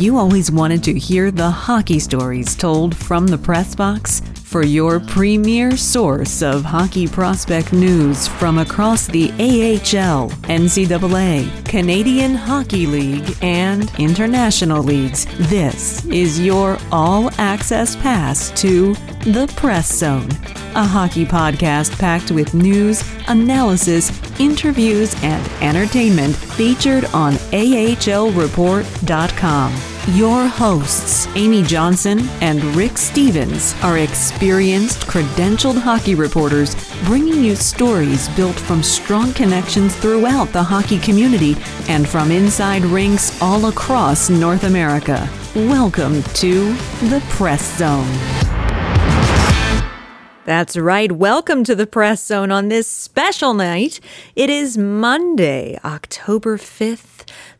you always wanted to hear the hockey stories told from the press box? For your premier source of hockey prospect news from across the AHL, NCAA, Canadian Hockey League, and international leagues, this is your all access pass to the Press Zone, a hockey podcast packed with news, analysis, interviews, and entertainment featured on AHLReport.com. Your hosts, Amy Johnson and Rick Stephens, are experienced, credentialed hockey reporters bringing you stories built from strong connections throughout the hockey community and from inside rinks all across North America. Welcome to the Press Zone. That's right. Welcome to the Press Zone on this special night. It is Monday, October 5th,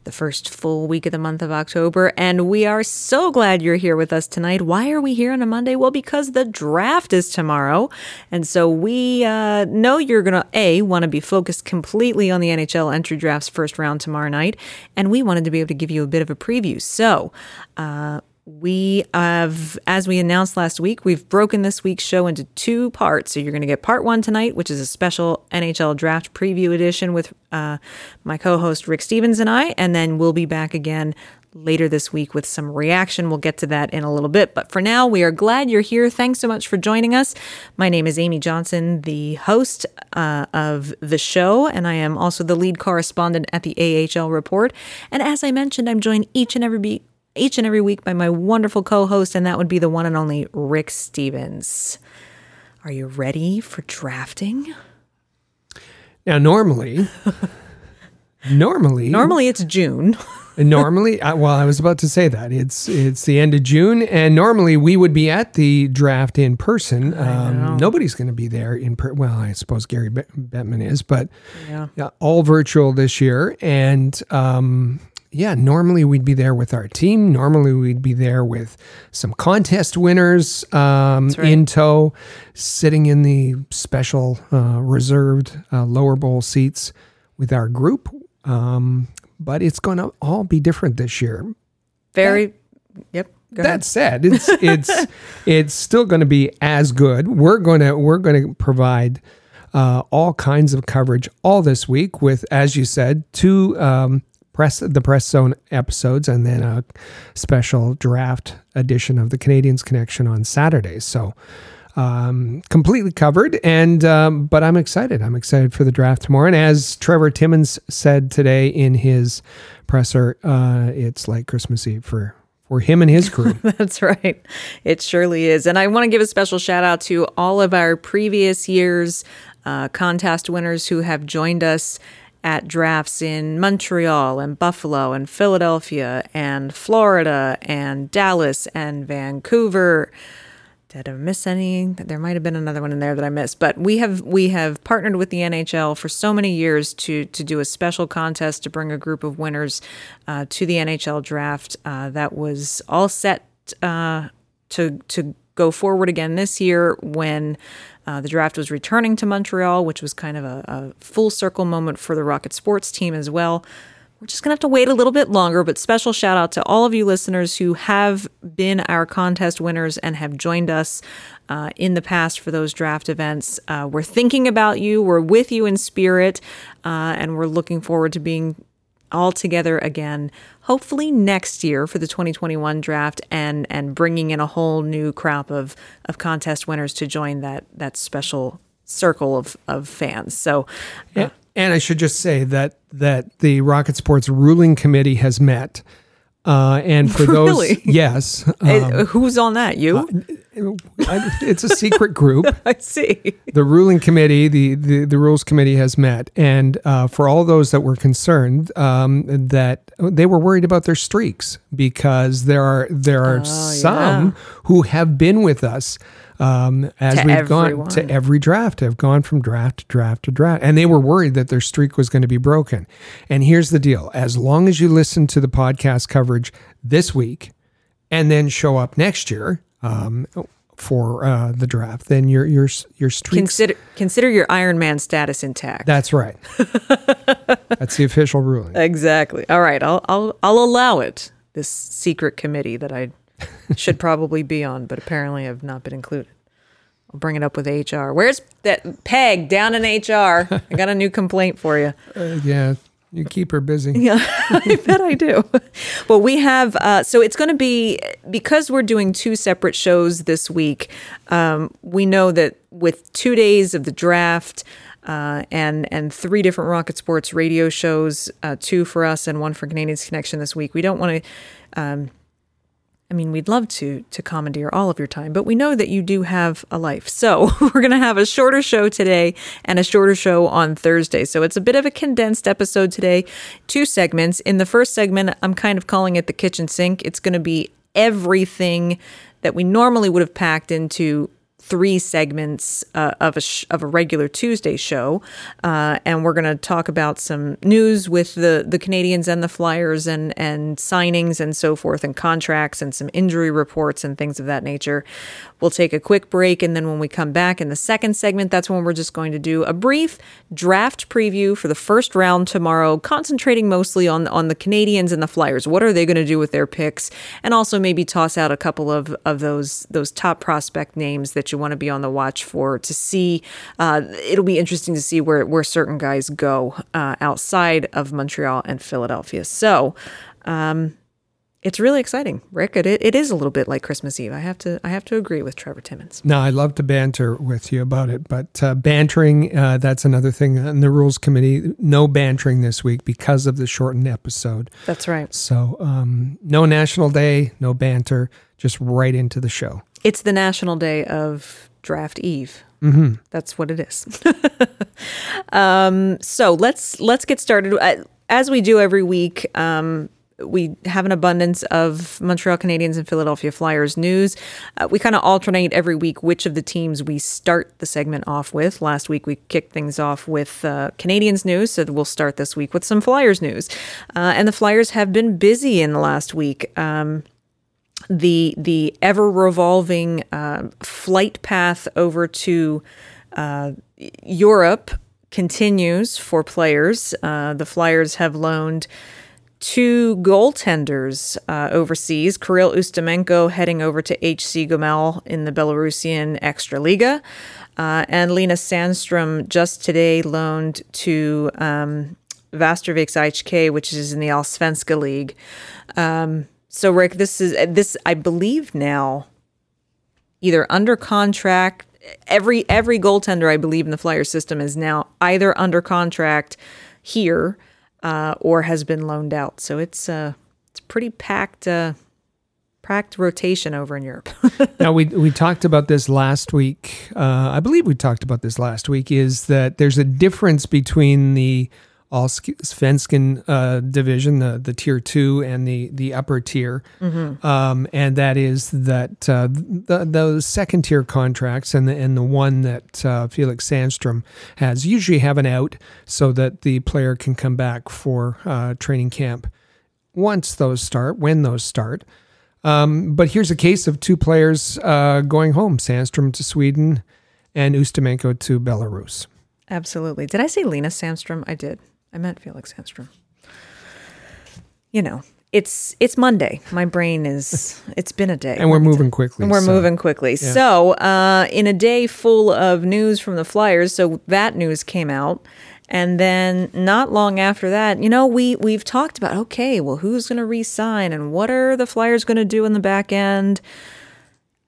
the first full week of the month of October, and we are so glad you're here with us tonight. Why are we here on a Monday? Well, because the draft is tomorrow. And so we uh, know you're going to, A, want to be focused completely on the NHL entry draft's first round tomorrow night, and we wanted to be able to give you a bit of a preview. So, uh, we have, as we announced last week, we've broken this week's show into two parts. So you're going to get part one tonight, which is a special NHL draft preview edition with uh, my co host Rick Stephens and I. And then we'll be back again later this week with some reaction. We'll get to that in a little bit. But for now, we are glad you're here. Thanks so much for joining us. My name is Amy Johnson, the host uh, of the show, and I am also the lead correspondent at the AHL Report. And as I mentioned, I'm joined each and every each and every week by my wonderful co host, and that would be the one and only Rick Stephens. Are you ready for drafting? Now, normally, normally, Normally it's June. normally, uh, well, I was about to say that it's it's the end of June, and normally we would be at the draft in person. Um, nobody's going to be there in per- well, I suppose Gary Be- Bettman is, but Yeah. yeah, all virtual this year, and um, yeah, normally we'd be there with our team. Normally we'd be there with some contest winners um, right. in tow, sitting in the special uh, reserved uh, lower bowl seats with our group. Um, but it's going to all be different this year. Very, yep. Go ahead. That said, it's it's it's still going to be as good. We're going to we're going to provide uh, all kinds of coverage all this week with, as you said, two um, press the press zone episodes and then a special draft edition of the Canadiens Connection on Saturdays. So um, completely covered. And um, but I'm excited. I'm excited for the draft tomorrow. And as Trevor Timmins said today in his presser, uh, it's like Christmas Eve for for him and his crew. That's right. It surely is. And I want to give a special shout out to all of our previous years' uh, contest winners who have joined us at drafts in Montreal and Buffalo and Philadelphia and Florida and Dallas and Vancouver. Did I miss any? There might have been another one in there that I missed, but we have we have partnered with the NHL for so many years to to do a special contest to bring a group of winners uh, to the NHL draft. Uh, that was all set uh, to to go forward again this year when uh, the draft was returning to Montreal, which was kind of a, a full circle moment for the Rocket Sports team as well. We're just going to have to wait a little bit longer, but special shout out to all of you listeners who have been our contest winners and have joined us uh, in the past for those draft events. Uh, we're thinking about you, we're with you in spirit, uh, and we're looking forward to being all together again, hopefully next year for the 2021 draft, and and bringing in a whole new crop of of contest winners to join that that special circle of of fans. So. Uh, and, and I should just say that that the Rocket Sports ruling committee has met. Uh, and for Really? those, yes, Uh, who's on that? You? I- it's a secret group. I see. The ruling committee, the, the, the rules committee has met. And uh, for all those that were concerned, um, that they were worried about their streaks because there are there are some who have been with us um, as To we've gone to every draft, have gone from draft to draft to draft. And they were worried that their streak was going to be broken. And here's the deal as long as you listen to the podcast coverage this week and then show up next year um, for uh, the draft, then your your your streaks. Consider consider your Iron Man status intact. That's right. That's the official ruling. exactly. All right. I'll I'll I'll allow it. this secret committee that I should probably be on, but apparently I've not been included. I'll bring it up with HR. Where's that Peg down in HR? I got a new complaint for you. Uh, yeah, you keep her busy. Yeah, I bet I do. Well, we have, uh, so it's going to be, because we're doing two separate shows this week, um, we know that with two days of the draft, uh, and and three different Rocket Sports radio shows, uh, two for us and one for Canadiens Connection this week. We don't want to. Um, I mean, we'd love to to commandeer all of your time, but we know that you do have a life. So we're going to have a shorter show today and a shorter show on Thursday. So it's a bit of a condensed episode today, two segments. In the first segment, I'm kind of calling it the kitchen sink. It's going to be everything that we normally would have packed into three segments uh, of a sh- of a regular Tuesday show, uh, and we're going to talk about some news with the the Canadiens and the Flyers and and signings and so forth and contracts and some injury reports and things of that nature. We'll take a quick break, and then when we come back in the second segment, that's when we're just going to do a brief draft preview for the first round tomorrow, concentrating mostly on on the Canadiens and the Flyers. What are they going to do with their picks, and also maybe toss out a couple of of those those top prospect names that you want to be on the watch for to see. Uh, it'll be interesting to see where where certain guys go uh, outside of Montreal and Philadelphia. So. Um, it's really exciting, Rick. It, it is a little bit like Christmas Eve. I have to I have to agree with Trevor Timmins. No, I love to banter with you about it, but uh, bantering uh, that's another thing in the rules committee. No bantering this week because of the shortened episode. That's right. So um, no national day, no banter, just right into the show. It's the national day of draft eve. Mm-hmm. That's what it is. um, so let's let's get started. Uh, As we do every week, um, we have an abundance of Montreal Canadiens and Philadelphia Flyers news. Uh, we kind of alternate every week which of the teams we start the segment off with. Last week we kicked things off with uh, Canadiens news, so we'll start this week with some Flyers news. Uh, and the Flyers have been busy in the last week. Um, the the ever revolving uh, flight path over to uh, Europe continues for players. Uh, the Flyers have loaned two goaltenders uh, overseas. Kirill Ustimenko heading over to HC Gomel in the Belarusian Extraliga. Uh, and Lena Sandstrom just today loaned to um, Västerviks HK, which is in the Allsvenska League. Um, so, Rick, this is this I believe now either under contract. Every every goaltender I believe in the Flyer system is now either under contract here uh, or has been loaned out. So it's uh, it's pretty packed uh, packed rotation over in Europe. now we we talked about this last week. Uh, I believe we talked about this last week. Is that there's a difference between the Allsvenskan uh, division, the the tier two and the the upper tier, mm-hmm. um, and that is that uh, the the second tier contracts and the and the one that uh, Felix Sandstrom has usually have an out so that the player can come back for uh, training camp once those start, when those start. Um, but here's a case of two players uh, going home: Sandstrom to Sweden and Ustimenko to Belarus. Absolutely. Did I say Lena Sandstrom? I did. I meant Felix Sandstrom. You know, it's it's Monday. My brain is it's been a day. and we're moving quickly. And we're so, moving quickly. Yeah. So, uh, in a day full of news from the Flyers, so that news came out. And then not long after that, you know, we we've talked about okay, well, who's going to re-sign and what are the Flyers going to do in the back end?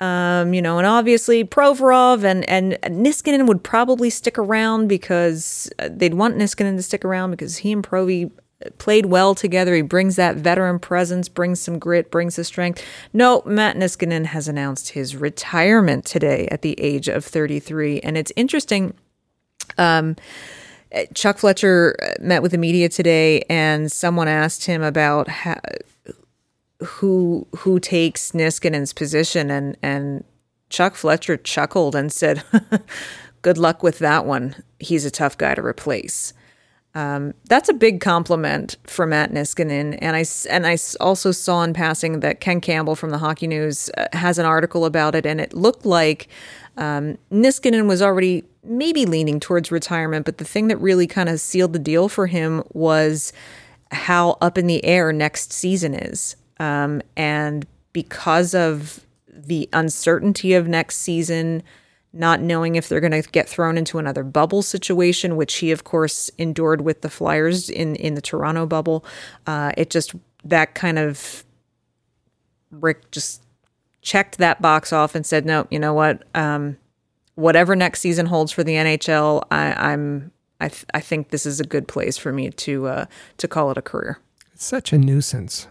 Um, you know, and obviously Provorov and, and Niskanen would probably stick around because uh, they'd want Niskanen to stick around because he and Provy played well together. He brings that veteran presence, brings some grit, brings the strength. No, Matt Niskanen has announced his retirement today at the age of 33. And it's interesting. Um, Chuck Fletcher met with the media today, and someone asked him about how, who who takes Niskanen's position and and Chuck Fletcher chuckled and said, "Good luck with that one. He's a tough guy to replace." Um, that's a big compliment for Matt Niskanen, and I and I also saw in passing that Ken Campbell from the Hockey News uh, has an article about it, and it looked like um, Niskanen was already maybe leaning towards retirement, but the thing that really kind of sealed the deal for him was how up in the air next season is. Um, and because of the uncertainty of next season, not knowing if they're going to get thrown into another bubble situation, which he, of course, endured with the Flyers in, in the Toronto bubble, uh, it just, that kind of, Rick just checked that box off and said, no, you know what? Um, whatever next season holds for the NHL, I, I'm I, th- I think this is a good place for me to uh, to call it a career. It's such a nuisance,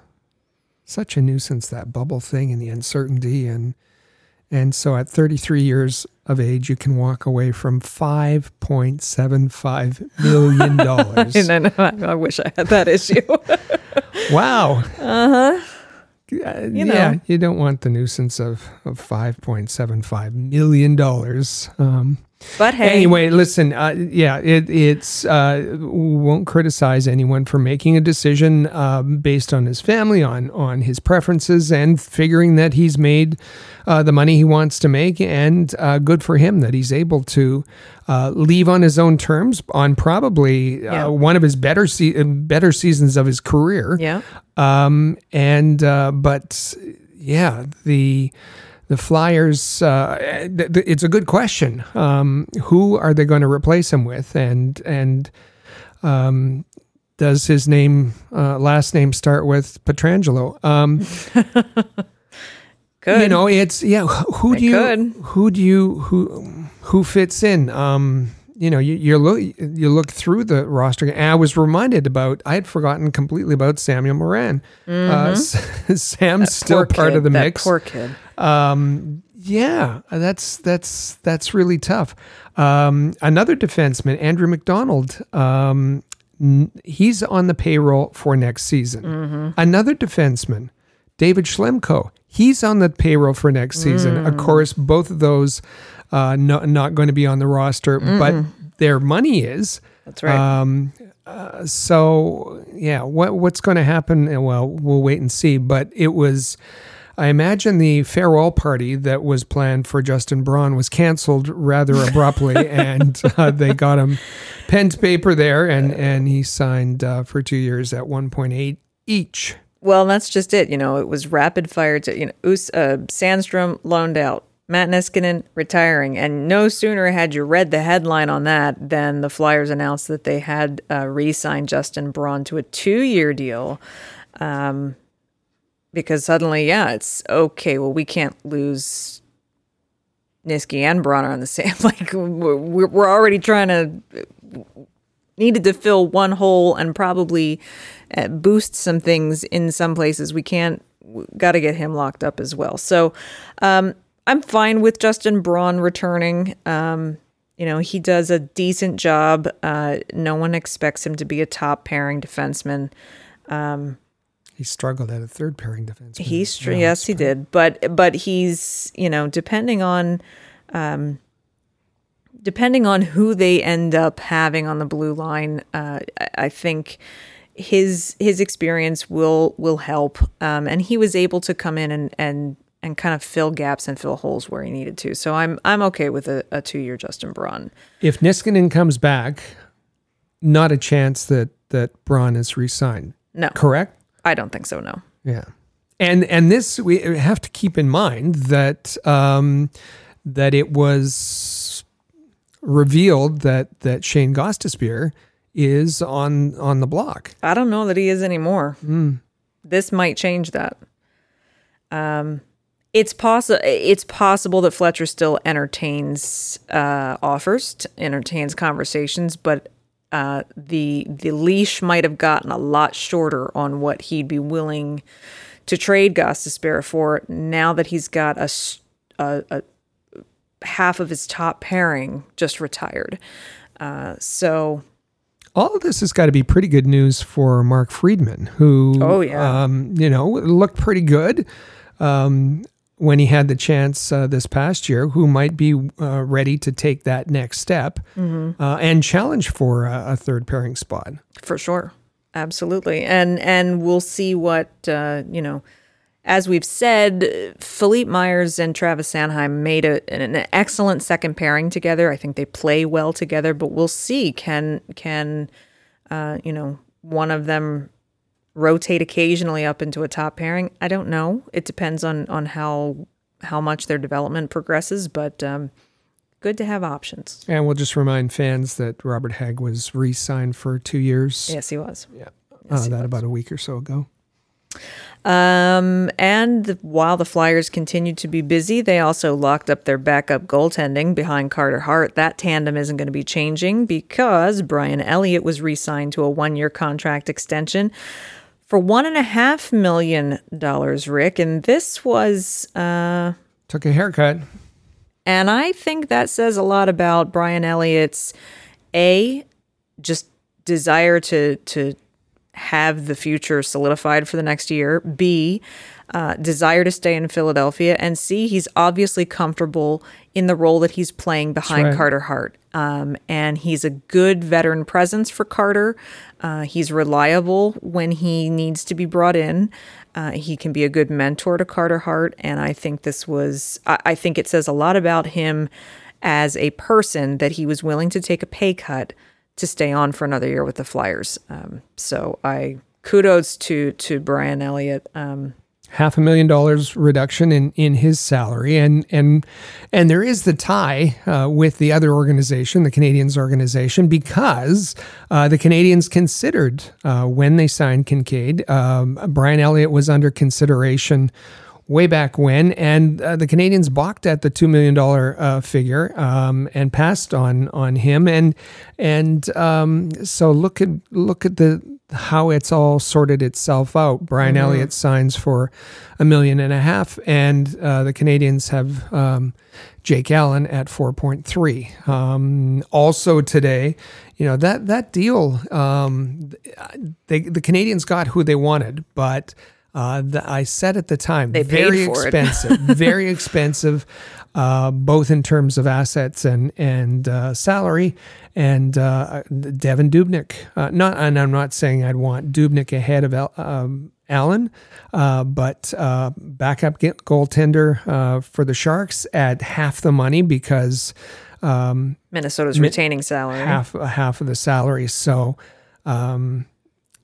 such a nuisance that bubble thing and the uncertainty and and so at 33 years of age, you can walk away from 5.75 million dollars. and I wish I had that issue. wow. Uh huh. Uh, you know. Yeah, you don't want the nuisance of, of $5.75 million. Um, but hey, anyway, listen. Uh, yeah, it, it's uh, won't criticize anyone for making a decision um, based on his family, on on his preferences, and figuring that he's made uh, the money he wants to make, and uh, good for him that he's able to uh, leave on his own terms on probably uh, Yeah. one of his better se- better seasons of his career. yeah, Um, and uh, but yeah, the the Flyers. Uh, th- th- it's a good question. Um, who are they going to replace him with? And and um, does his name uh, last name start with Pietrangelo? Um, good. you know, it's yeah. Who do you could. who do you who who fits in? Um, you know, you, you look you look through the roster, and I was reminded about. I had forgotten completely about Samuel Morin. Uh, Sam's still Mm-hmm. Part kid, of the that mix. Poor kid. Um, yeah, that's that's that's really tough. Um, another defenseman, Andrew MacDonald. Um, n- he's on the payroll for next season. Another defenseman, David Schlemko. He's on the payroll for next season. Of course, both of those uh, no, not going to be on the roster, but their money is. That's right. Um, uh, so yeah, what what's going to happen? Well, we'll wait and see. But it was, I imagine the farewell party that was planned for Justin Braun was canceled rather abruptly, and uh, they got him pen to paper there, and and he signed uh, for two years at one point eight each. Well, that's just it. You know, it was rapid fire to, you know, Us, uh, Sandstrom loaned out, Matt Niskanen retiring. And no sooner had you read the headline on that than the Flyers announced that they had uh, re signed Justin Braun to a two year deal. Um, because suddenly, yeah, it's okay. Well, we can't lose Niski and Braun on the same. Like, we're, we're already trying to needed to fill one hole and probably uh, boost some things in some places. We can't, got to get him locked up as well. So um, I'm fine with Justin Braun returning. Um, you know, he does a decent job. Uh, no one expects him to be a top pairing defenseman. He struggled at a third pairing defense. He's tr- yes, he did, but but he's you know depending on um, depending on who they end up having on the blue line, uh, I, I think his his experience will will help, um, and he was able to come in and and and kind of fill gaps and fill holes where he needed to. So I'm I'm okay with a, a two year Justin Braun. If Niskanen comes back, not a chance that that Braun is re-signed. No, Correct. I don't think so. No. Yeah. And and this we have to keep in mind that um, that it was revealed that that Shane Gostisbehere is on on the block. I don't know that he is anymore. This might change that. Um, it's possible. It's possible that Fletcher still entertains uh, offers, entertains conversations, but uh, the the leash might have gotten a lot shorter on what he'd be willing to trade Gostisbehere for. Now that he's got a a half of his top pairing just retired, uh, so All of this has got to be pretty good news for Mark Friedman, who Oh, yeah. um, you know looked pretty good um, when he had the chance uh, this past year. Who might be uh, ready to take that next step Mm-hmm. uh, and challenge for a, a third pairing spot. for sure absolutely and and we'll see what uh you know as we've said philippe myers and travis sanheim made a, an excellent second pairing together i think they play well together but we'll see can can uh you know one of them rotate occasionally up into a top pairing. I don't know. It depends on on how how much their development progresses, but um, good to have options. And we'll just remind fans that Robert Hagg was re-signed for two years. Yes, he was. Yeah, uh, that about a week or so ago. Um, and while the Flyers continued to be busy, they also locked up their backup goaltending behind Carter Hart. That tandem isn't going to be changing because Brian Elliott was re signed to a one year contract extension for one and a half million dollars, Rick. And this was. Uh, Took a haircut. And I think that says a lot about Brian Elliott's A, just desire to to have the future solidified for the next year. B, uh, desire to stay in Philadelphia. And C, he's obviously comfortable in the role that he's playing behind right. Carter Hart. Um, and he's a good veteran presence for Carter. Uh, he's reliable when he needs to be brought in. Uh, he can be a good mentor to Carter Hart. And I think this was, I, I think it says a lot about him as a person that he was willing to take a pay cut to stay on for another year with the Flyers. Um, so I kudos to to Brian Elliott. Um, half a million dollars reduction in, in his salary. And and and there is the tie uh, with the other organization the Canadiens organization because uh, the Canadiens considered uh, when they signed Kinkaid, um, Brian Elliott was under consideration way back when, and uh, the Canadiens balked at the two million dollar uh, figure um, and passed on on him, and and um, so look at look at the how it's all sorted itself out. Brian mm-hmm. Elliott signs for a million and a half, and uh, the Canadiens have. Um, Jake Allen at 4.3. Um, also today, you know that that deal, um, they, the Canadiens got who they wanted, but uh, the, I said at the time, they very expensive, very expensive, uh, both in terms of assets and and uh, salary. And uh, Devan Dubnyk, uh, not, and I'm not saying I'd want Dubnyk ahead of um, Allen, uh, but backup goaltender for the Sharks at half the money because um, Minnesota's retaining salary half half of the salary. So. Um,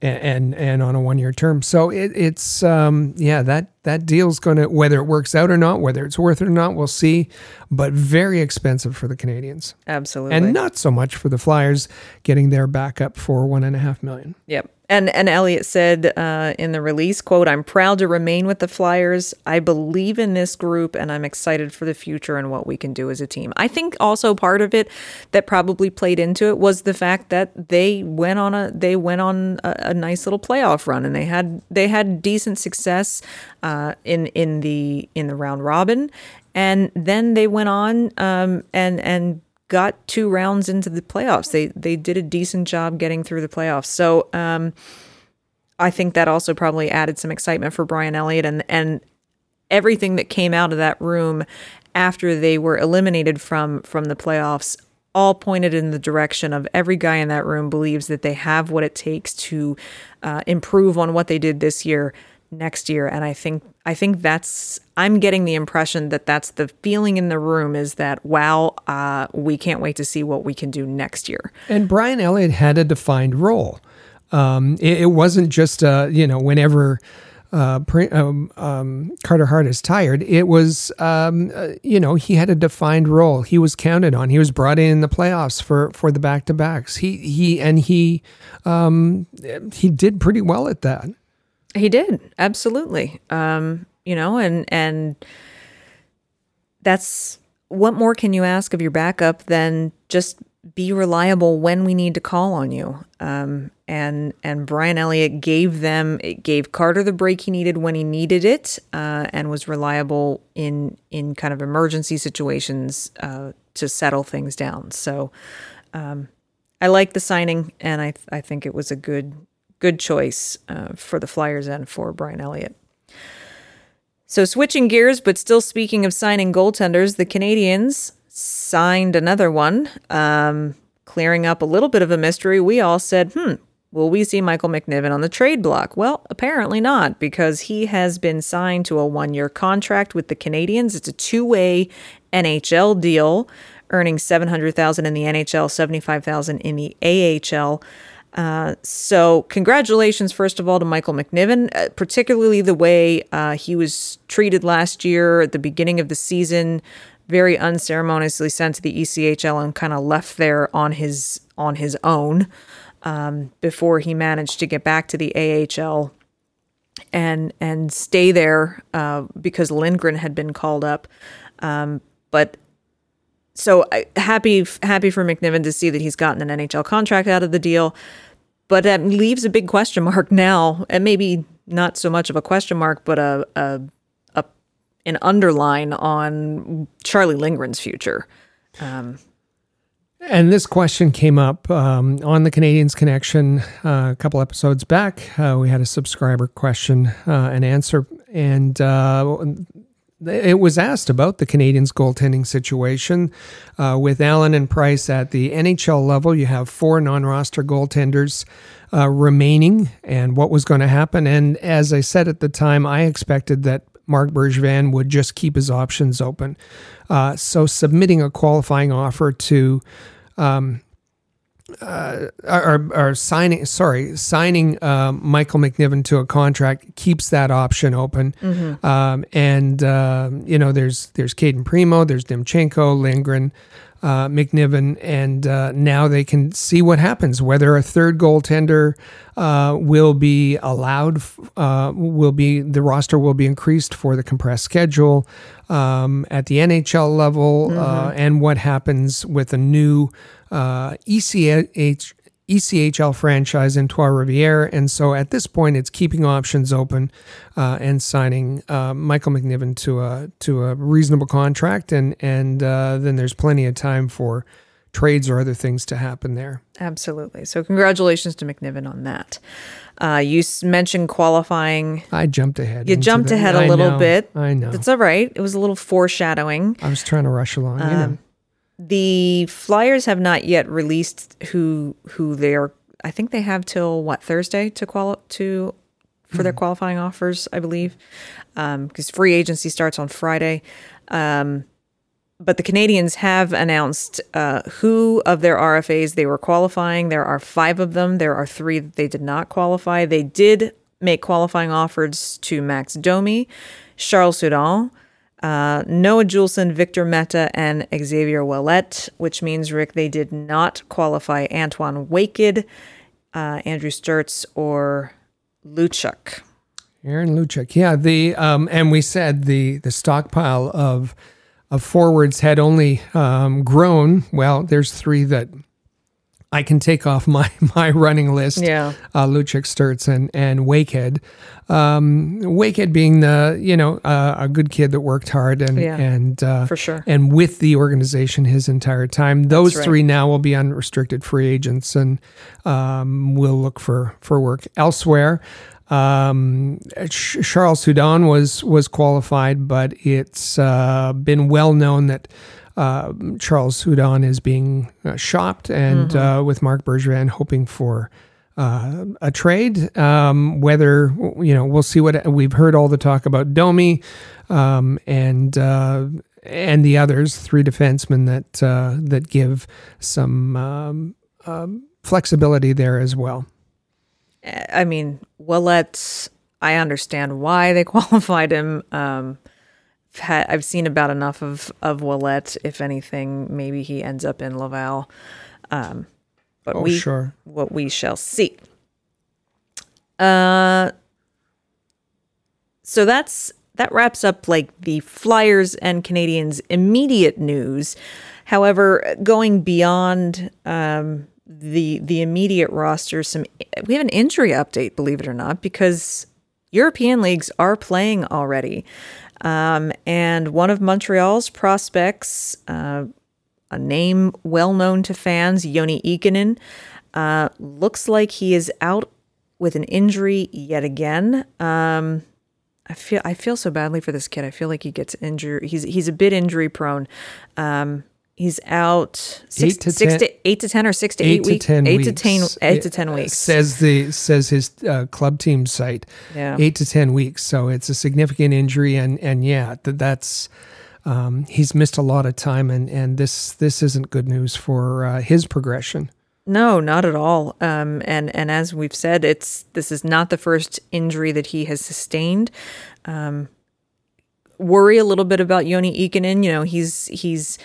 and and on a one year term. So it, it's um, yeah that that deal's going to whether it works out or not, whether it's worth it or not, we'll see. But very expensive for the Canadiens, absolutely, and not so much for the Flyers getting their backup for one and a half million. Yep, and and Elliott said uh, in the release, "quote I'm proud to remain with the Flyers. I believe in this group, and I'm excited for the future and what we can do as a team." I think also part of it that probably played into it was the fact that they went on a they went on a, a nice little playoff run, and they had they had decent success uh, in in the in the round robin, and then they went on um, and and got two rounds into the playoffs. They they did a decent job getting through the playoffs. So um, I think that also probably added some excitement for Brian Elliott and and everything that came out of that room after they were eliminated from from the playoffs all pointed in the direction of every guy in that room believes that they have what it takes to uh, improve on what they did this year next year and i think i think that's i'm getting the impression that that's the feeling in the room is that wow uh, we can't wait to see what we can do next year and brian elliott had a defined role um, it, it, wasn't just uh, you know whenever uh, um, um, Carter Hart is tired. It was, um, uh, you know, he had a defined role. He was counted on. He was brought in, in the playoffs for for the back to backs. He he and he um, he did pretty well at that. He did absolutely. Um, you know, and and that's what more can you ask of your backup than just be reliable when we need to call on you. Um, and and Brian Elliott gave them it gave Carter the break he needed when he needed it, uh, and was reliable in in kind of emergency situations uh, to settle things down. So um, I like the signing, and I I think it was a good good choice uh, for the Flyers and for Brian Elliott. So, switching gears, but still speaking of signing goaltenders, the Canadiens signed another one, um, clearing up a little bit of a mystery. We all said, hmm, will we see Michael McNiven on the trade block? Well, apparently not, because he has been signed to a one year contract with the Canadiens. It's a two way NHL deal, earning 700000 in the NHL, 75000 in the AHL. Uh, so, congratulations, first of all, to Michael McNiven, uh, particularly the way uh, he was treated last year at the beginning of the season, very unceremoniously sent to the ECHL and kind of left there on his on his own um, before he managed to get back to the AHL and and stay there uh, because Lindgren had been called up. Um, but so happy happy for McNiven to see that he's gotten an NHL contract out of the deal, but that leaves a big question mark now, and maybe not so much of a question mark, but a, a, a an underline on Charlie Lindgren's future. Um, and this question came up um, on the Canadiens Connection uh, a couple episodes back. Uh, we had a subscriber question uh, and answer, and uh, it was asked about the Canadiens goaltending situation. Uh, with Allen and Price at the NHL level, you have four non roster goaltenders uh, remaining, and what was going to happen. And as I said at the time, I expected that Marc Bergevin would just keep his options open. Uh, so submitting a qualifying offer to um, uh, or, or, signing, sorry, signing um, Michael McNiven to a contract keeps that option open. Mm-hmm. Um, and uh, you know, there's there's Cayden Primeau, there's Demchenko, Lindgren, uh, McNiven, and uh, now they can see what happens. Whether a third goaltender uh, will be allowed, uh, will be the roster will be increased for the compressed schedule um, at the NHL level, mm-hmm. and what happens with a new uh, ECH, ECHL franchise in Trois Rivières. And so at this point, it's keeping options open uh, and signing uh, Michael McNiven to a to a reasonable contract. And and uh, then there's plenty of time for trades or other things to happen there. Absolutely. So congratulations to McNiven on that. Uh, you mentioned qualifying. I jumped ahead. You jumped ahead a little know, bit. I know. That's all right. It was a little foreshadowing. I was trying to rush along. Um, you know. The Flyers have not yet released who who they are. I think they have till what Thursday to qual to for their hmm. qualifying offers, I believe, because um, free agency starts on Friday. Um, but the Canadiens have announced uh, who of their RFAs they were qualifying. There are five of them. There are three that they did not qualify. They did make qualifying offers to Max Domi, Charles Hudon, uh, Noah Juulsen, Victor Mete, and Xavier Ouellet, which means, Rick, they did not qualify Antoine Waked, uh, Andrew Sturz, or Luchuk. Aaron Luchuk, yeah. The um, and we said the the stockpile of of forwards had only um, grown. Well, there's three that I can take off my my running list. Yeah, uh, Sturz, and and Wakehead. Um, Wakehead being the you know uh, a good kid that worked hard and yeah, and uh, for sure and with the organization his entire time. Those right. three now will be unrestricted free agents and um, will look for for work elsewhere. Um, Charles Hudon was was qualified, but it's uh, been well known that uh, Charles Hudon is being uh, shopped, and mm-hmm. Uh, with Marc Bergevin hoping for. Uh, a trade. Um, whether you know, we'll see what we've heard all the talk about Domi um, and uh, and the others, three defensemen that uh, that give some um, um flexibility there as well. I mean, Ouellet. I understand why they qualified him. Um, had, I've seen about enough of of Ouellet. If anything, maybe he ends up in Laval. Um, but oh, we sure. what we shall see. Uh, so that's that wraps up like the Flyers and Canadiens' immediate news. However, going beyond um, the the immediate roster, some we have an injury update, believe it or not, because European leagues are playing already. Um, and one of Montreal's prospects, uh, a name well known to fans, Joni Ikonen, uh, looks like he is out with an injury yet again. Um, I feel I feel so badly for this kid. I feel like he gets injured. He's he's a bit injury prone. Um, He's out six, eight to six ten, to eight to ten or six to eight, eight weeks. Eight weeks. to ten. Eight to ten weeks. Says the says his uh, club team site. Yeah. Eight to ten weeks. So it's a significant injury, and and yeah, that that's um, he's missed a lot of time, and and this this isn't good news for uh, his progression. No, not at all. Um, and and as we've said, it's this is not the first injury that he has sustained. Um, worry a little bit about Joni Ikonen. You know, he's he's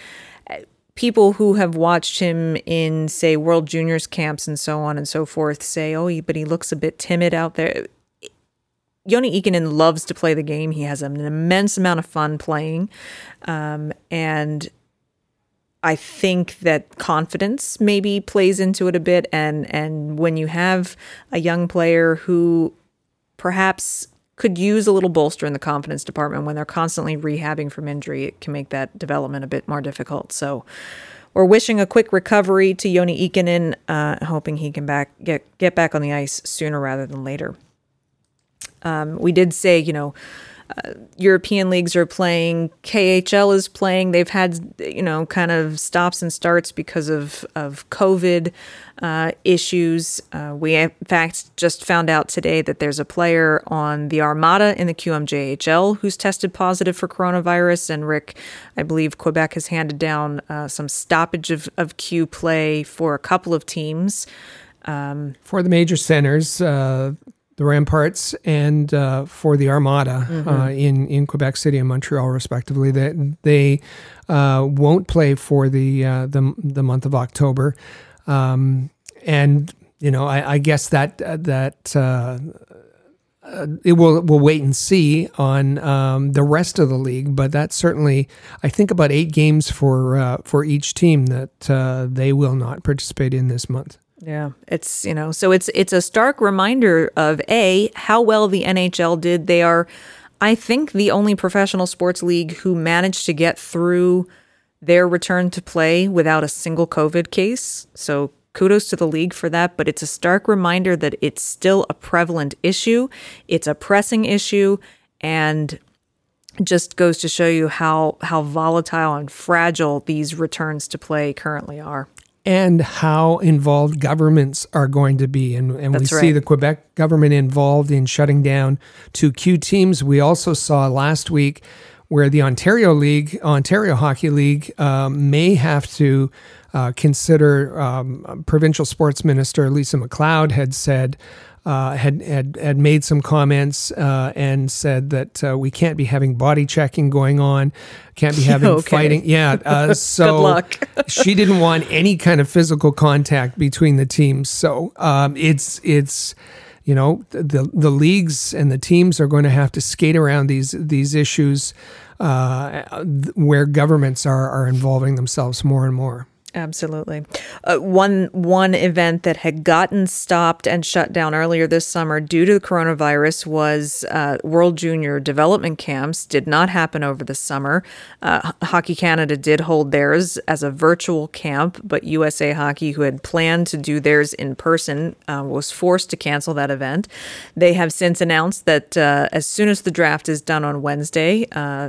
people who have watched him in say World Juniors camps and so on and so forth say, "Oh, but he looks a bit timid out there." Joni Ikonen loves to play the game. He has an immense amount of fun playing, um, and I think that confidence maybe plays into it a bit. And and when you have a young player who perhaps could use a little bolster in the confidence department when they're constantly rehabbing from injury, it can make that development a bit more difficult. So we're wishing a quick recovery to Joni Ikonen, uh, hoping he can back get get back on the ice sooner rather than later. Um, we did say, you know, uh, European leagues are playing, KHL is playing. They've had, you know, kind of stops and starts because of, of COVID uh, issues. Uh, we, in fact, just found out today that there's a player on the Armada in the QMJHL who's tested positive for coronavirus. And Rick, I believe Quebec has handed down uh, some stoppage of, of Q play for a couple of teams. Um, for the major centers, uh, the Ramparts and uh, for the Armada mm-hmm. uh, in in Quebec City and Montreal, respectively. That they, they uh, won't play for the uh, the the month of October, um, and you know I, I guess that uh, that. Uh, it will we'll wait and see on um, the rest of the league, but that's certainly I think about eight games for for each team that they will not participate in this month. Yeah, it's you know, so it's it's a stark reminder of a how well the NHL did. They are, I think, the only professional sports league who managed to get through their return to play without a single COVID case. So kudos to the league for that. But it's a stark reminder that it's still a prevalent issue. It's a pressing issue, and just goes to show you how how volatile and fragile these returns to play currently are and how involved governments are going to be. And, and we right. see the Quebec government involved in shutting down two Q teams. We also saw last week where the Ontario League, Ontario Hockey League, um, may have to uh, consider. Um, provincial sports minister Lisa MacLeod had said uh, had, had had made some comments uh, and said that uh, we can't be having body checking going on, can't be having okay. fighting. Yeah, uh, so she didn't want any kind of physical contact between the teams. So um, it's it's you know the the leagues and the teams are going to have to skate around these these issues uh, where governments are are involving themselves more and more. Absolutely. Uh, one one event that had gotten stopped and shut down earlier this summer due to the coronavirus was uh, World Junior development camps. Did not happen over the summer. Uh, Hockey Canada did hold theirs as a virtual camp, but USA Hockey, who had planned to do theirs in person, uh, was forced to cancel that event. They have since announced that uh, as soon as the draft is done on Wednesday uh,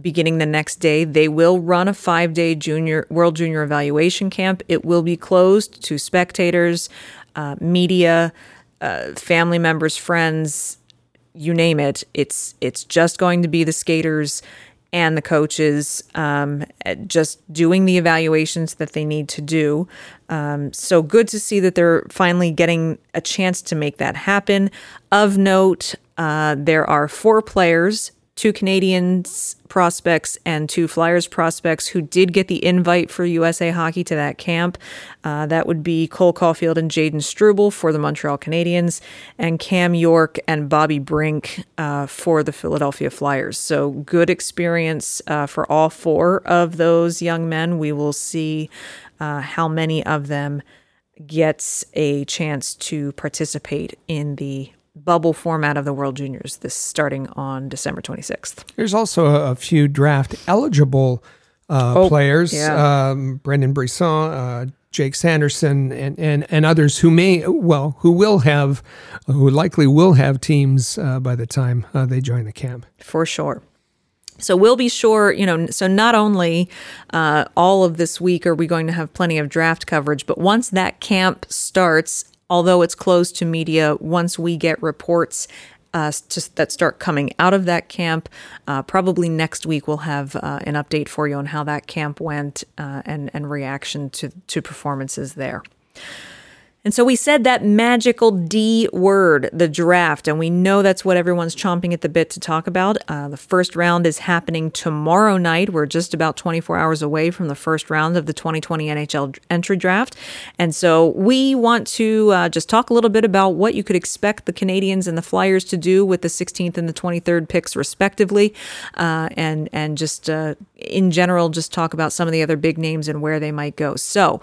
beginning the next day. They will run a five day junior World Junior Evaluation Camp. It will be closed to spectators, uh, media, uh, family members, friends, you name it. It's it's just going to be the skaters and the coaches um, just doing the evaluations that they need to do. Um, so good to see that they're finally getting a chance to make that happen. Of note, uh, there are four players two Canadiens prospects and two Flyers prospects who did get the invite for USA Hockey to that camp. Uh, that would be Cole Caufield and Jayden Struble for the Montreal Canadiens, and Cam York and Bobby Brink uh, for the Philadelphia Flyers. So good experience uh, for all four of those young men. We will see uh, how many of them gets a chance to participate in the bubble format of the World Juniors this starting on December 26th. There's also a, a few draft eligible uh, oh, players, yeah. um, Brendan Brisson, uh, Jake Sanderson, and, and, and others who may, well, who will have, who likely will have teams uh, by the time uh, they join the camp. For sure. So we'll be sure, you know, so not only uh, all of this week are we going to have plenty of draft coverage, but once that camp starts, although it's closed to media, once we get reports uh, to, that start coming out of that camp. Uh, probably next week we'll have uh, an update for you on how that camp went uh, and and reaction to to performances there. And so we said that magical D word, the draft, and we know that's what everyone's chomping at the bit to talk about. Uh, the first round is happening tomorrow night. We're just about 24 hours away from the first round of the 2020 NHL entry draft. And so we want to uh, just talk a little bit about what you could expect the Canadiens and the Flyers to do with the 16th and the 23rd picks, respectively, uh, and, and just uh, in general, just talk about some of the other big names and where they might go. So,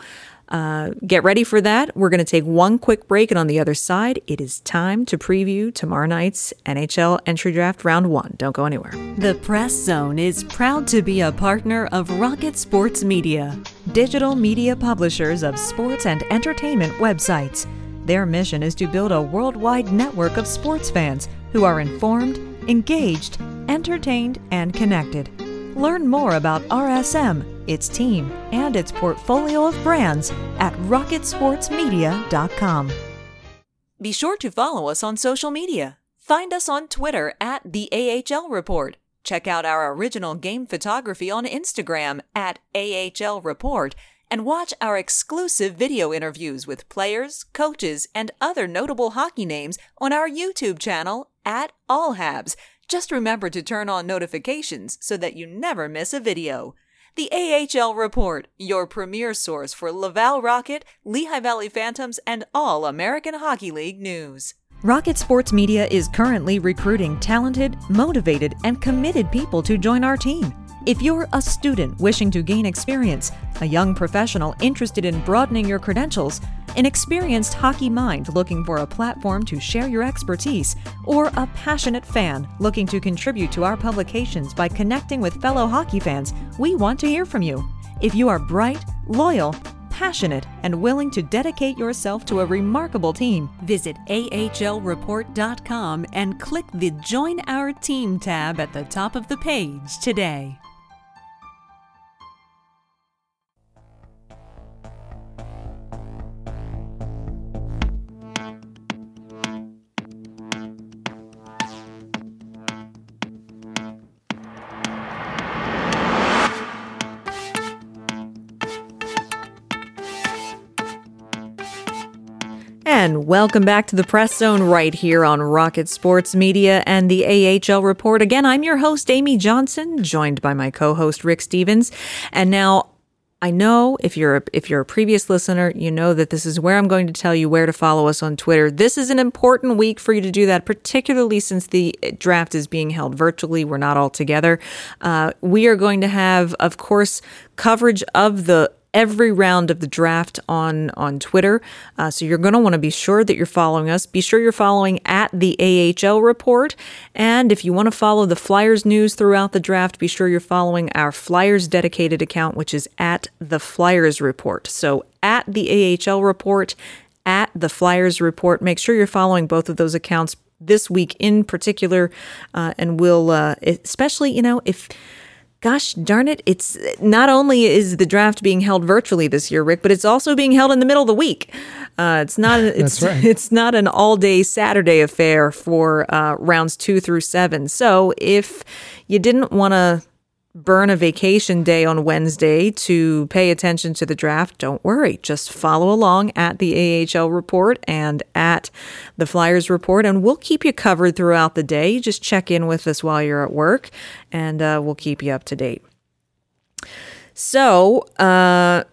uh, get ready for that. We're going to take one quick break, and on the other side, it is time to preview tomorrow night's NHL entry draft round one. Don't go anywhere. The Press Zone is proud to be a partner of Rocket Sports Media, digital media publishers of sports and entertainment websites. Their mission is to build a worldwide network of sports fans who are informed, engaged, entertained, and connected. Learn more about RSM, its team, and its portfolio of brands at rocketsportsmedia.com. Be sure to follow us on social media. Find us on Twitter at the AHL Report. Check out our original game photography on Instagram at AHL Report and watch our exclusive video interviews with players, coaches, and other notable hockey names on our YouTube channel at All Habs. Just remember to turn on notifications so that you never miss a video. The AHL Report, your premier source for Laval Rocket, Lehigh Valley Phantoms, and all American Hockey League news. Rocket Sports Media is currently recruiting talented, motivated, and committed people to join our team. If you're a student wishing to gain experience, a young professional interested in broadening your credentials, an experienced hockey mind looking for a platform to share your expertise, or a passionate fan looking to contribute to our publications by connecting with fellow hockey fans, we want to hear from you. If you are bright, loyal, passionate, and willing to dedicate yourself to a remarkable team, visit ahlreport.com and click the Join Our Team tab at the top of the page today. And welcome back to the Press Zone right here on Rocket Sports Media and the AHL Report. Again, I'm your host, Amy Johnson, joined by my co-host Rick Stephens. And now I know if you're a, if you're a previous listener, you know that this is where I'm going to tell you where to follow us on Twitter. This is an important week for you to do that, particularly since the draft is being held virtually. We're not all together. Uh, we are going to have, of course, coverage of the every round of the draft on on Twitter. Uh, so you're going to want to be sure that you're following us. Be sure you're following at the AHL report. And if you want to follow the Flyers news throughout the draft, be sure you're following our Flyers dedicated account, which is at the Flyers report. So at the AHL report, at the Flyers report. Make sure you're following both of those accounts this week in particular, uh, and we'll uh, especially you know if gosh darn it, it's not only is the draft being held virtually this year, Rick, but it's also being held in the middle of the week. Uh, it's not it's right. it's not an all day Saturday affair for uh, rounds two through seven. So if you didn't want to burn a vacation day on Wednesday to pay attention to the draft, don't worry. Just follow along at the AHL report and at the Flyers report, and we'll keep you covered throughout the day. Just check in with us while you're at work, and uh, we'll keep you up to date. So, uh,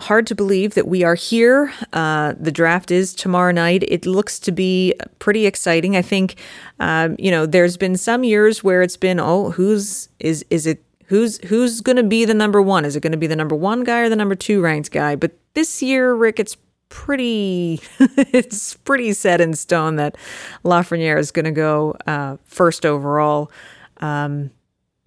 hard to believe that we are here. Uh, the draft is tomorrow night. It looks to be pretty exciting. I think, um, you know, there's been some years where it's been, oh, who's is is it Who's who's going to be the number one? Is it going to be the number one guy or the number two ranked guy? But this year, Rick, it's pretty it's pretty set in stone that Lafreniere is going to go uh, first overall. Um,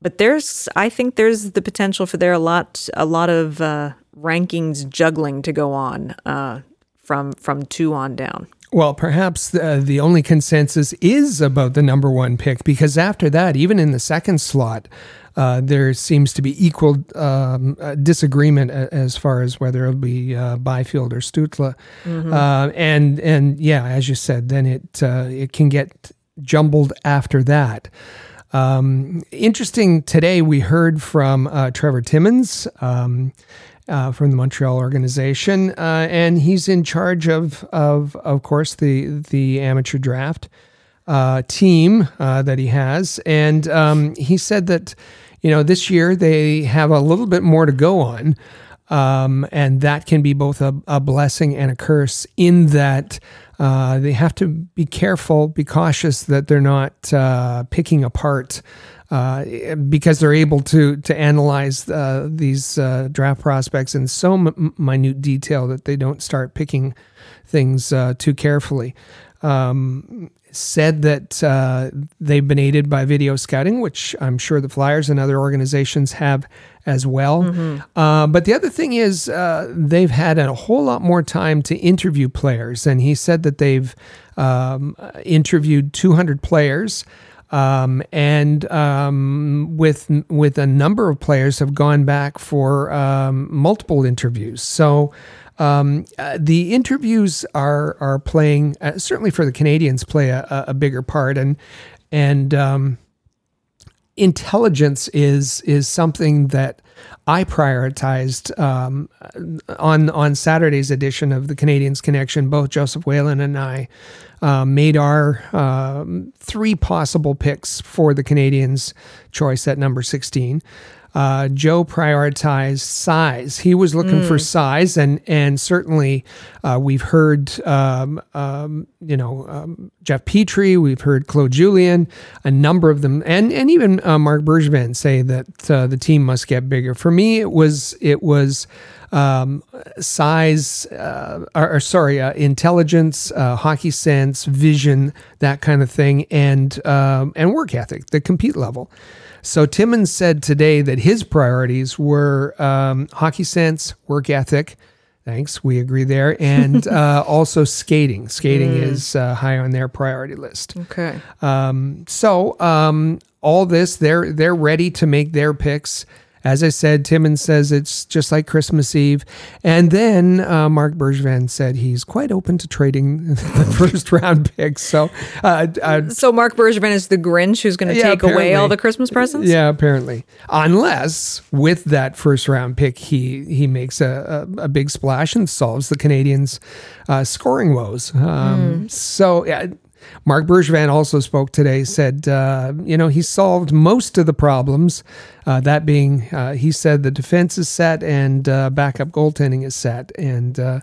but there's, I think there's the potential for there a lot a lot of uh, rankings juggling to go on uh, from from two on down. Well, perhaps the, the only consensus is about the number one pick because after that, even in the second slot, uh, there seems to be equal um, uh, disagreement as far as whether it'll be uh, Byfield or Stützle. Mm-hmm. Uh, and and yeah, as you said, then it uh, it can get jumbled after that. Um, interesting today, we heard from Trevor Timmins. Um, uh, from the Montreal organization, uh, and he's in charge of, of, of course, the the amateur draft uh, team uh, that he has. And um, he said that, you know, this year they have a little bit more to go on. Um, and that can be both a, a, blessing and a curse in that uh, they have to be careful, be cautious that they're not uh, picking apart uh, because they're able to to analyze uh, these uh, draft prospects in so m- minute detail that they don't start picking things uh, too carefully. Um, said that uh, they've been aided by video scouting, which I'm sure the Flyers and other organizations have as well. Mm-hmm. Uh, but the other thing is, uh, they've had a whole lot more time to interview players. And he said that they've um, interviewed 200 players. Um, and um, with with a number of players have gone back for um, multiple interviews. So um, uh, the interviews are are playing uh, certainly for the Canadiens play a, a bigger part, and and um, intelligence is is something that I prioritized um, on on Saturday's edition of the Canadiens Connection. Both Joseph Whalen and I uh, made our um, three possible picks for the Canadiens' choice at number sixteen uh, Joe prioritized size. He was looking mm. for size, and and certainly uh, we've heard um, um, you know um, Jeff Petry, we've heard Claude Julien, a number of them, and and even uh, Marc Bergevin say that uh, the team must get bigger. For me, it was it was. Um, size, uh, or, or, sorry, uh, intelligence, uh, hockey sense, vision, that kind of thing, and um, and work ethic, the compete level. So Timmins said today that his priorities were um, hockey sense, work ethic. Thanks, we agree there, and uh, also skating. Skating mm. is uh, high on their priority list. Okay. Um, so um, all this, they're they're ready to make their picks. As I said, Timmins says it's just like Christmas Eve. And then uh, Marc Bergevin said he's quite open to trading the first round picks. So, uh, uh, so Marc Bergevin is the Grinch who's going to yeah, take away all the Christmas presents. Yeah, apparently, unless with that first round pick he he makes a, a, a big splash and solves the Canadiens' uh, scoring woes. Um, mm. So. Yeah, Marc Bergevin also spoke today, said, uh, you know, he solved most of the problems. Uh, that being, uh, he said the defense is set and uh, backup goaltending is set. And uh,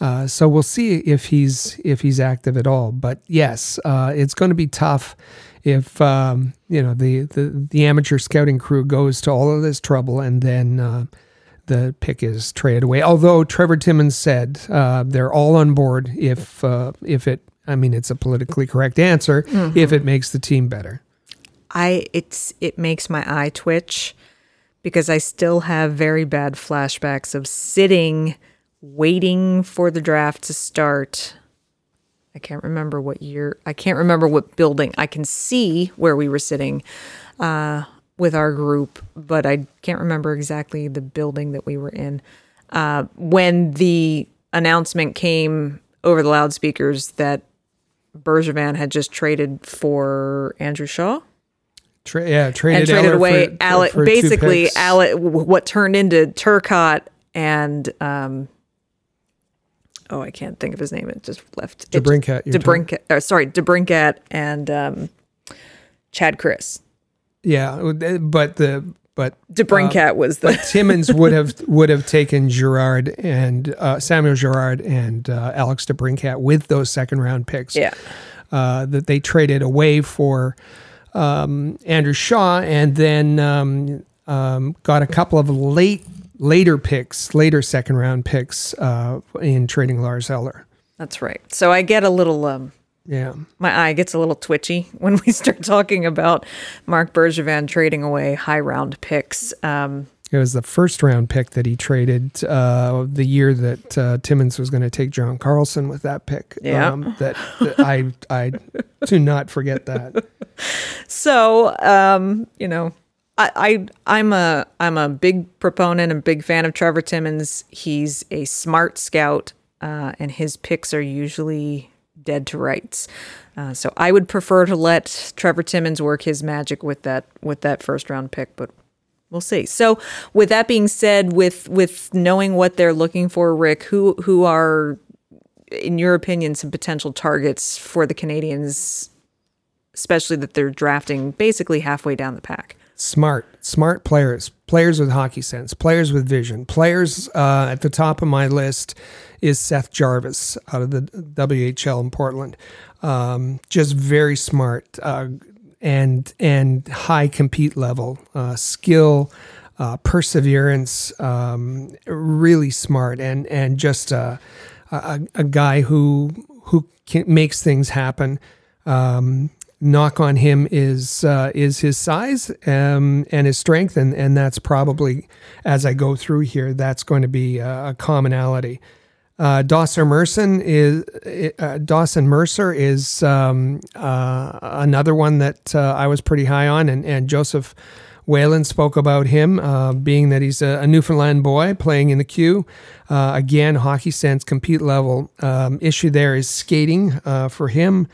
uh, so we'll see if he's if he's active at all. But yes, it's going to be tough if um, you know the, the the amateur scouting crew goes to all of this trouble and then the pick is traded away. Although Trevor Timmins said uh, they're all on board if uh, if it I mean, it's a politically correct answer mm-hmm. if it makes the team better. I it's it makes my eye twitch because I still have very bad flashbacks of sitting waiting for the draft to start. I can't remember what year. I can't remember what building. I can see where we were sitting uh, with our group, but I can't remember exactly the building that we were in. Uh, when the announcement came over the loudspeakers that Bergevin had just traded for Andrew Shaw. Tra- yeah, traded and traded Eller away for, Alec. For basically, Alec. What turned into Turcotte and um, oh, I can't think of his name. It just left. DeBrincat. DeBrincat. Uh, sorry, DeBrincat and um, Chad Krys. Yeah, but the but DeBrincat uh, was the. but Timmins would have would have taken Girard and uh, Samuel Girard and uh, Alex DeBrincat with those second round picks. Yeah, uh, that they traded away for um, Andrew Shaw, and then um, um, got a couple of late later picks, later second round picks uh, in trading Lars Eller. That's right. So I get a little um, yeah. My eye gets a little twitchy when we start talking about Marc Bergevin trading away high round picks. Um, it was the first round pick that he traded uh, the year that uh, Timmins was going to take John Carlson with that pick. Yeah. Um, that, that I I do not forget that. So um, you know, I, I I'm a I'm a big proponent and big fan of Trevor Timmins. He's a smart scout, uh, and his picks are usually dead to rights. Uh, so I would prefer to let Trevor Timmins work his magic with that with that first round pick, but we'll see. So, with that being said, with with knowing what they're looking for, Rick, who who are, in your opinion, some potential targets for the Canadiens, especially that they're drafting basically halfway down the pack. Smart, smart players, players with hockey sense, players with vision, players uh, at the top of my list is Seth Jarvis out of the WHL in Portland. Um, just very smart uh, and and high compete level, uh, skill, uh, perseverance, um, really smart and and just a, a, a guy who who can, makes things happen. Um, knock on him is uh, is his size um, and his strength, and and that's probably as I go through here, that's going to be a, commonality. Uh, Dawson Mercer is uh, Dawson Mercer is um, uh, another one that uh, I was pretty high on, and and Joseph Whalen spoke about him, uh, being that he's a, a, Newfoundland boy playing in the queue. Uh, again, hockey sense, compete level. Um, issue there is skating for him.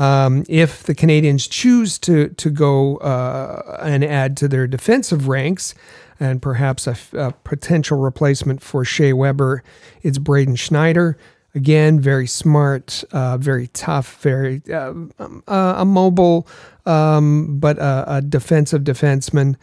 Um, if the Canadiens choose to to go uh, and add to their defensive ranks, and perhaps a, potential replacement for Shea Weber, it's Braden Schneider. Again, very smart, uh, very tough, very uh, um, uh, a mobile, um, but a, a, defensive defenseman.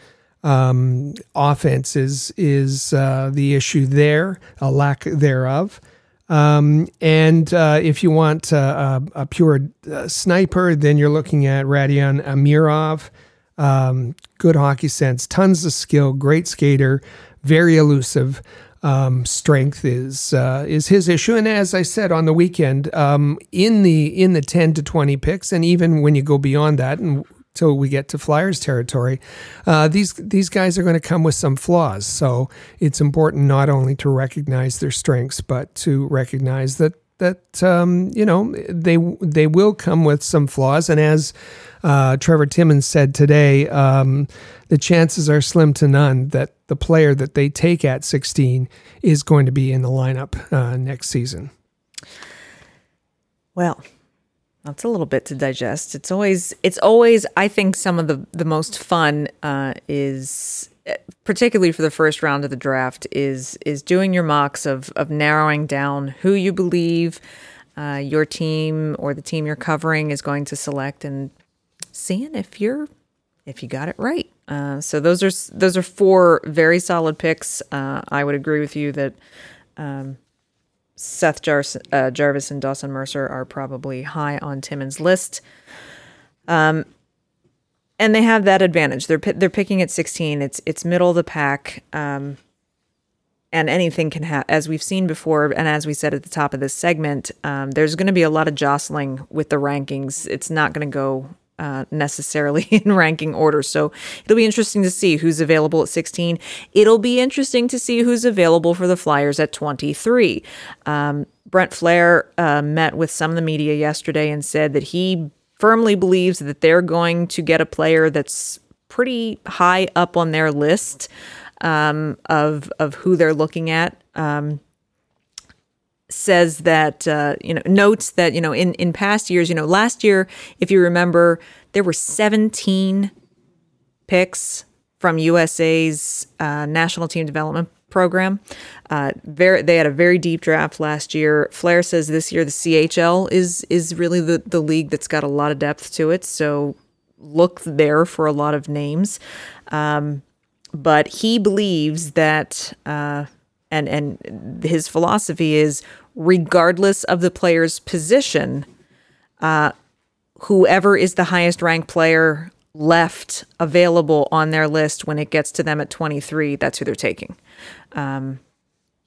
Um, offense is is uh, the issue there, a lack thereof. Um, and uh, if you want uh, a, a, pure uh, sniper, then you're looking at Rodion Amirov. Um, good hockey sense, tons of skill, great skater, very elusive. Um, strength is uh, is his issue, and as I said on the weekend, um, in the in the ten to twenty picks, and even when you go beyond that, and till we get to Flyers territory. Uh, these these guys are going to come with some flaws, so it's important not only to recognize their strengths, but to recognize that that um, you know they they will come with some flaws. And as uh, Trevor Timmins said today, um, the chances are slim to none that the player that they take at 16 is going to be in the lineup uh, next season. Well, that's a little bit to digest. It's always, it's always. I think some of the the most fun uh, is, particularly for the first round of the draft, is is doing your mocks of of narrowing down who you believe uh, your team or the team you're covering is going to select, and seeing if you're if you got it right. Uh, so those are those are four very solid picks. Uh, I would agree with you that. Um, Seth Jarvis, uh, Jarvis and Dawson Mercer are probably high on Timmins' list. Um, and they have that advantage. They're they're picking at 16. It's it's middle of the pack. Um, and anything can happen, as we've seen before, and as we said at the top of this segment, um, there's going to be a lot of jostling with the rankings. It's not going to go uh, necessarily in ranking order. So it'll be interesting to see who's available at 16. It'll be interesting to see who's available for the Flyers at 23. Um, Brent Flahr uh, met with some of the media yesterday and said that he firmly believes that they're going to get a player that's pretty high up on their list um, of of who they're looking at. Um, says that uh, you know notes that you know in in past years you know last year if you remember there were 17 picks from USA's uh, national team development program. Uh, very, they had a very deep draft last year. Flahr says this year the CHL is is really the the league that's got a lot of depth to it. So look there for a lot of names. Um, but he believes that uh, and and his philosophy is regardless of the player's position, uh, whoever is the highest ranked player left available on their list when it gets to them at 23, that's who they're taking. Um,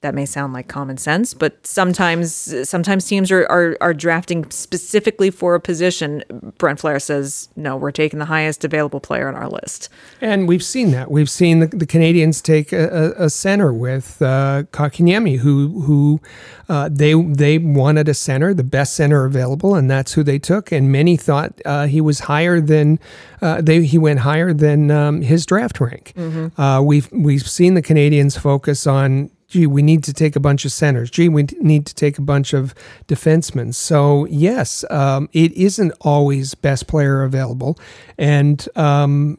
that may sound like common sense, but sometimes sometimes teams are, are, are drafting specifically for a position. Brent Flahr says, no, we're taking the highest available player on our list. And we've seen that. We've seen the, the Canadiens take a, a, center with uh, who who uh, they they wanted a center, the best center available, and that's who they took. And many thought uh, he was higher than uh, they he went higher than um, his draft rank. Mm-hmm. Uh, we've we've seen the Canadiens focus on gee, we need to take a bunch of centers. Gee, we need to take a bunch of defensemen. So, yes, um, it isn't always best player available. And um,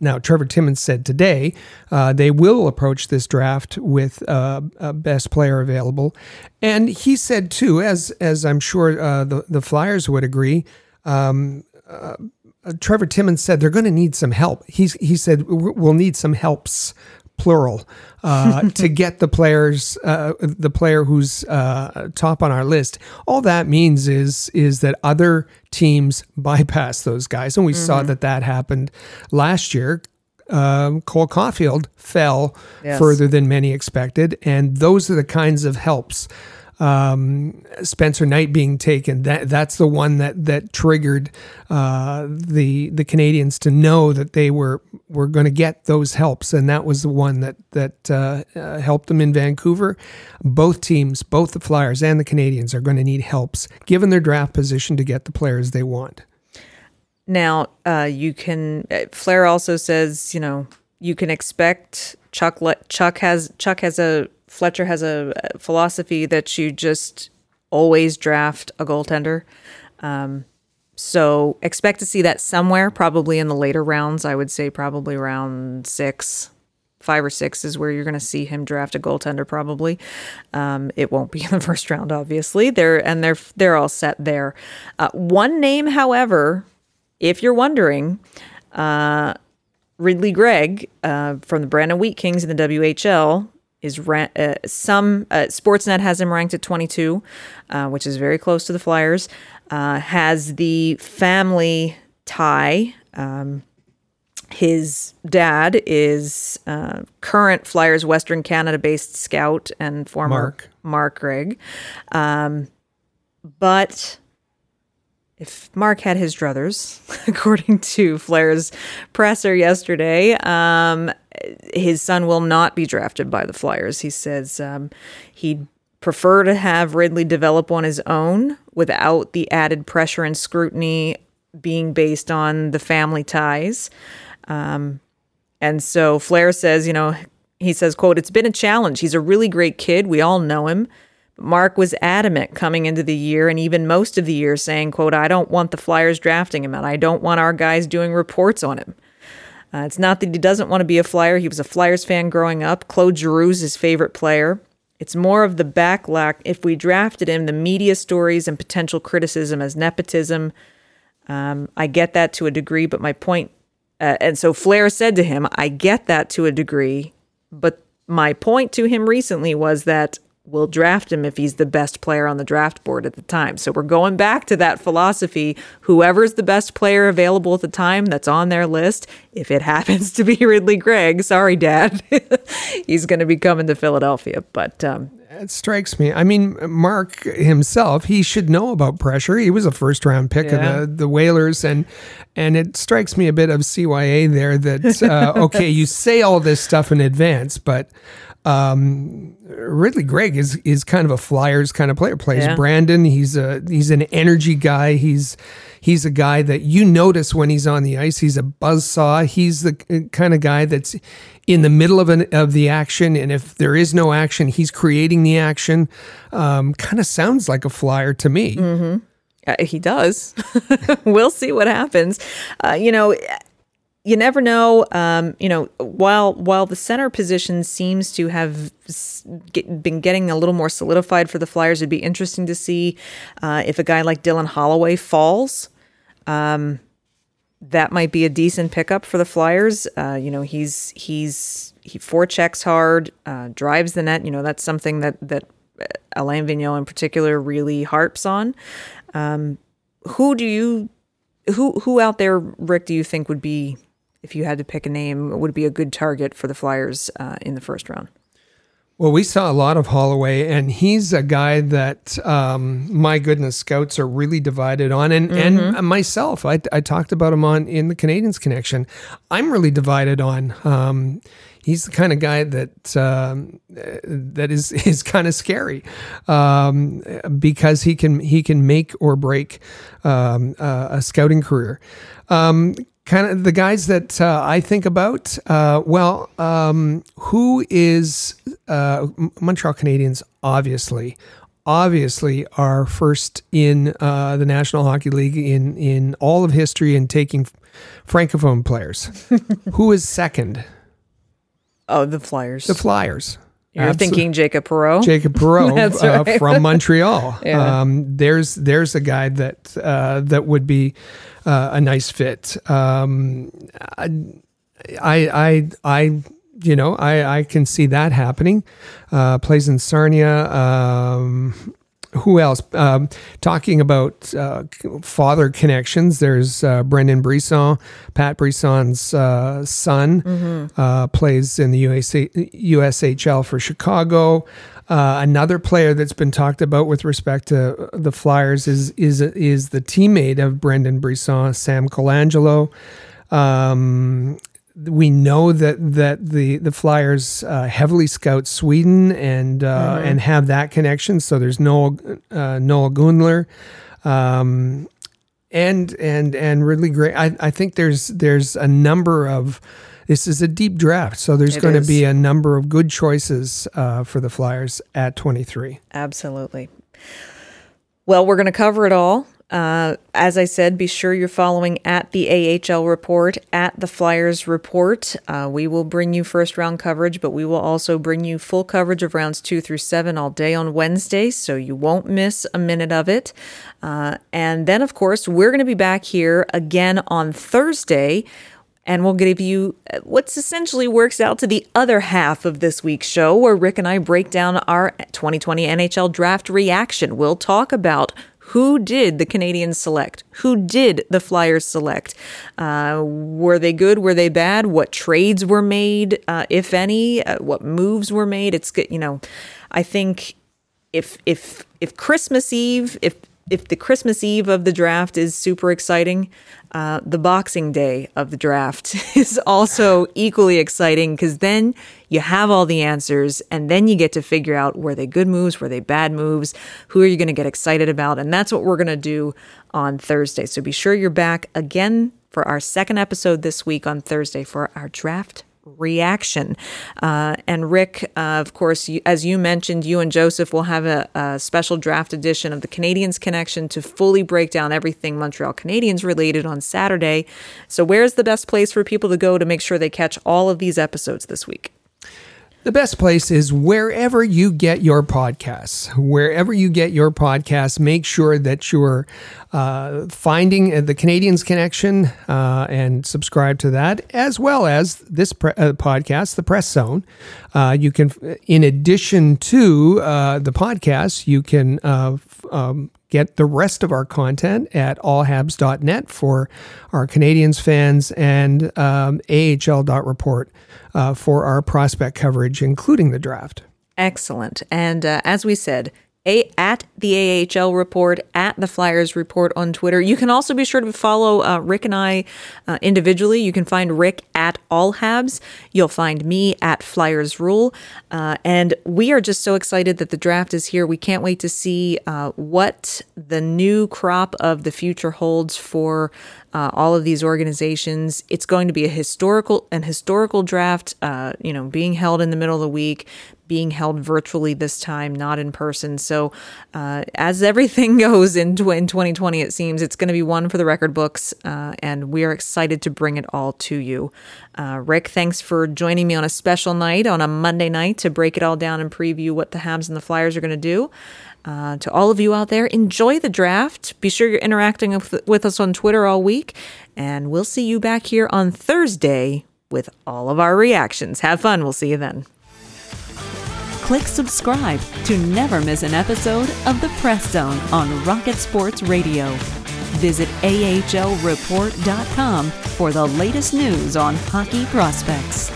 now, Trevor Timmins said today uh, they will approach this draft with uh, best player available, and he said too, as as I'm sure uh, the the Flyers would agree. Um, uh, Trevor Timmins said they're going to need some help. He's he said we'll need some helps plural, uh, to get the players, uh, the player who's uh, top on our list. All that means is is that other teams bypass those guys, and we mm-hmm. saw that that happened last year. Um, Cole Caufield fell yes. further than many expected, and those are the kinds of helps um, Spencer Knight being taken. That that's the one that that triggered uh, the the Canadiens to know that they were were going to get those helps, and that was the one that that uh, uh, helped them in Vancouver. Both teams, both the Flyers and the Canadiens, are going to need helps given their draft position to get the players they want. Now, uh, you can. Uh, Flahr also says, you know, you can expect Chuck. Chuck has Chuck has a Fletcher has a philosophy that you just always draft a goaltender. Um, so expect to see that somewhere, probably in the later rounds. I would say probably round six, five or six is where you're going to see him draft a goaltender. Probably, um, it won't be in the first round, obviously. They're and they're they're all set there. Uh, one name, however, if you're wondering. Uh, Ridly Greig uh, from the Brandon Wheat Kings in the WHL is ra- uh, some uh, Sportsnet has him ranked at 22, uh, which is very close to the Flyers. Uh, has the family tie. Um, his dad is uh, current Flyers Western Canada based scout and former Mark, Mark Greig. Um, but if Mark had his druthers, according to Flahr's presser yesterday, um, his son will not be drafted by the Flyers. He says um, he'd prefer to have Ridly develop on his own without the added pressure and scrutiny being based on the family ties. Um, and so Flahr says, you know, he says, quote, it's been a challenge. He's a really great kid. We all know him. Mark was adamant coming into the year and even most of the year saying, quote, I don't want the Flyers drafting him and I don't want our guys doing reports on him. Uh, it's not that he doesn't want to be a Flyer. He was a Flyers fan growing up. Claude Giroux's his favorite player. It's more of the backlash. If we drafted him, the media stories and potential criticism as nepotism. Um, I get that to a degree, but my point, uh, and so Flahr said to him, I get that to a degree, but my point to him recently was that we'll draft him if he's the best player on the draft board at the time. So we're going back to that philosophy. Whoever's the best player available at the time that's on their list, if it happens to be Ridly Greig, sorry, Dad, he's going to be coming to Philadelphia. But um, it strikes me. I mean, Mark himself, he should know about pressure. He was a first round pick yeah. of the, the Whalers, and and it strikes me a bit of CYA there that uh, okay, you say all this stuff in advance, but um, Ridly Greig is is kind of a Flyers kind of player. Plays yeah. Brandon. He's a he's an energy guy. He's he's a guy that you notice when he's on the ice. He's a buzz saw. He's the kind of guy that's in the middle of an of the action, and if there is no action, he's creating the action. Um, kind of sounds like a Flyer to me. Mm-hmm. Uh, he does. we'll see what happens. Uh, you know, you never know. Um, you know, while while the center position seems to have get, been getting a little more solidified for the Flyers, it'd be interesting to see uh, if a guy like Dylan Holloway falls. Um, that might be a decent pickup for the Flyers. Uh, you know, he's he's he forechecks hard, uh, drives the net. You know, that's something that that uh, Alain Vigneault in particular really harps on. Um, who do you who who out there, Rick? Do you think would be if you had to pick a name, would be a good target for the Flyers uh, in the first round? Well, we saw a lot of Holloway, and he's a guy that, um, my goodness, scouts are really divided on. And mm-hmm. and myself, I, I talked about him on in the Canadiens connection. I'm really divided on. Um, he's the kind of guy that um, that is is kind of scary um, because he can he can make or break um, uh, a scouting career. Um, kind of the guys that uh, I think about. Uh, well, um, who is uh, Montreal Canadiens? Obviously, obviously are first in uh, the National Hockey League in in all of history in taking francophone players. Who is second? Oh, the Flyers. The Flyers. You're Absol- thinking Jacob Perreault. Jacob Perreault That's uh, from Montreal. Yeah. Um, there's there's a guy that uh, that would be uh, a nice fit. Um, I I I you know I I can see that happening. Uh, plays in Sarnia. Um, who else? Um, talking about uh, father connections, there's uh, Brendan Brisson, Pat Brisson's uh, son, uh, plays in the USHL for Chicago. Uh, another player that's been talked about with respect to the Flyers is is is the teammate of Brendan Brisson, Sam Colangelo. Um, we know that that the the Flyers uh, heavily scout Sweden and uh, and have that connection. So there's Noel uh, Noel Gunler, um, and and and really great. I, I think there's there's a number of this is a deep draft, so there's It going to be a number of good choices uh, for the Flyers at 23. Absolutely. Well, we're going to cover it all. Uh, as I said, be sure you're following at the AHL report, at the Flyers report. Uh, we will bring you first round coverage, but we will also bring you full coverage of rounds two through seven all day on Wednesday, so you won't miss a minute of it. Uh, and then, of course, we're going to be back here again on Thursday and we'll give you uh, what's essentially works out to the other half of this week's show, where Rick and I break down our 2020 NHL draft reaction. We'll talk about who did the Canadiens select, who did the Flyers select, uh, were they good, were they bad, what trades were made, uh, if any, uh, what moves were made. It's good, you know. I think if if if Christmas Eve, if if the Christmas Eve of the draft is super exciting, uh, the Boxing Day of the draft is also equally exciting because then you have all the answers and then you get to figure out were they good moves, were they bad moves, who are you going to get excited about, and that's what we're going to do on Thursday. So be sure you're back again for our second episode this week on Thursday for our draft reaction. Uh, and Rick, uh, of course, you, as you mentioned, you and Joseph will have a, a special draft edition of the Canadiens Connection to fully break down everything Montreal Canadiens related on Saturday. So, where's the best place for people to go to make sure they catch all of these episodes this week? The best place is wherever you get your podcasts. Wherever you get your podcasts, make sure that you're uh, finding uh, the Canadiens Connection uh, and subscribe to that, as well as this pre- uh, podcast, The Press Zone. Uh, you can, in addition to uh, the podcast, you can f- um, get the rest of our content at allhabs.net for our Canadiens fans and um, AHL.report uh, for our prospect coverage, including the draft. Excellent. And uh, as we said, a, at the AHL report, at the Flyers report on Twitter. You can also be sure to follow uh, Rick and I uh, individually. You can find Rick at All Habs. You'll find me at Flyers Rule. Uh, and we are just so excited that the draft is here. We can't wait to see uh, what the new crop of the future holds for uh, all of these organizations. It's going to be a historical an historical draft. Uh, you know, being held in the middle of the week, being held virtually this time, not in person. So, uh, as everything goes in, in 2020, it seems it's going to be one for the record books, uh, and we are excited to bring it all to you. Uh, Rick, thanks for joining me on a special night on a Monday night to break it all down and preview what the Habs and the Flyers are going to do. Uh, to all of you out there, enjoy the draft. Be sure you're interacting with, with us on Twitter all week, and we'll see you back here on Thursday with all of our reactions. Have fun. We'll see you then. Click subscribe to never miss an episode of The Press Zone on Rocket Sports Radio. Visit ahlreport.com for the latest news on hockey prospects.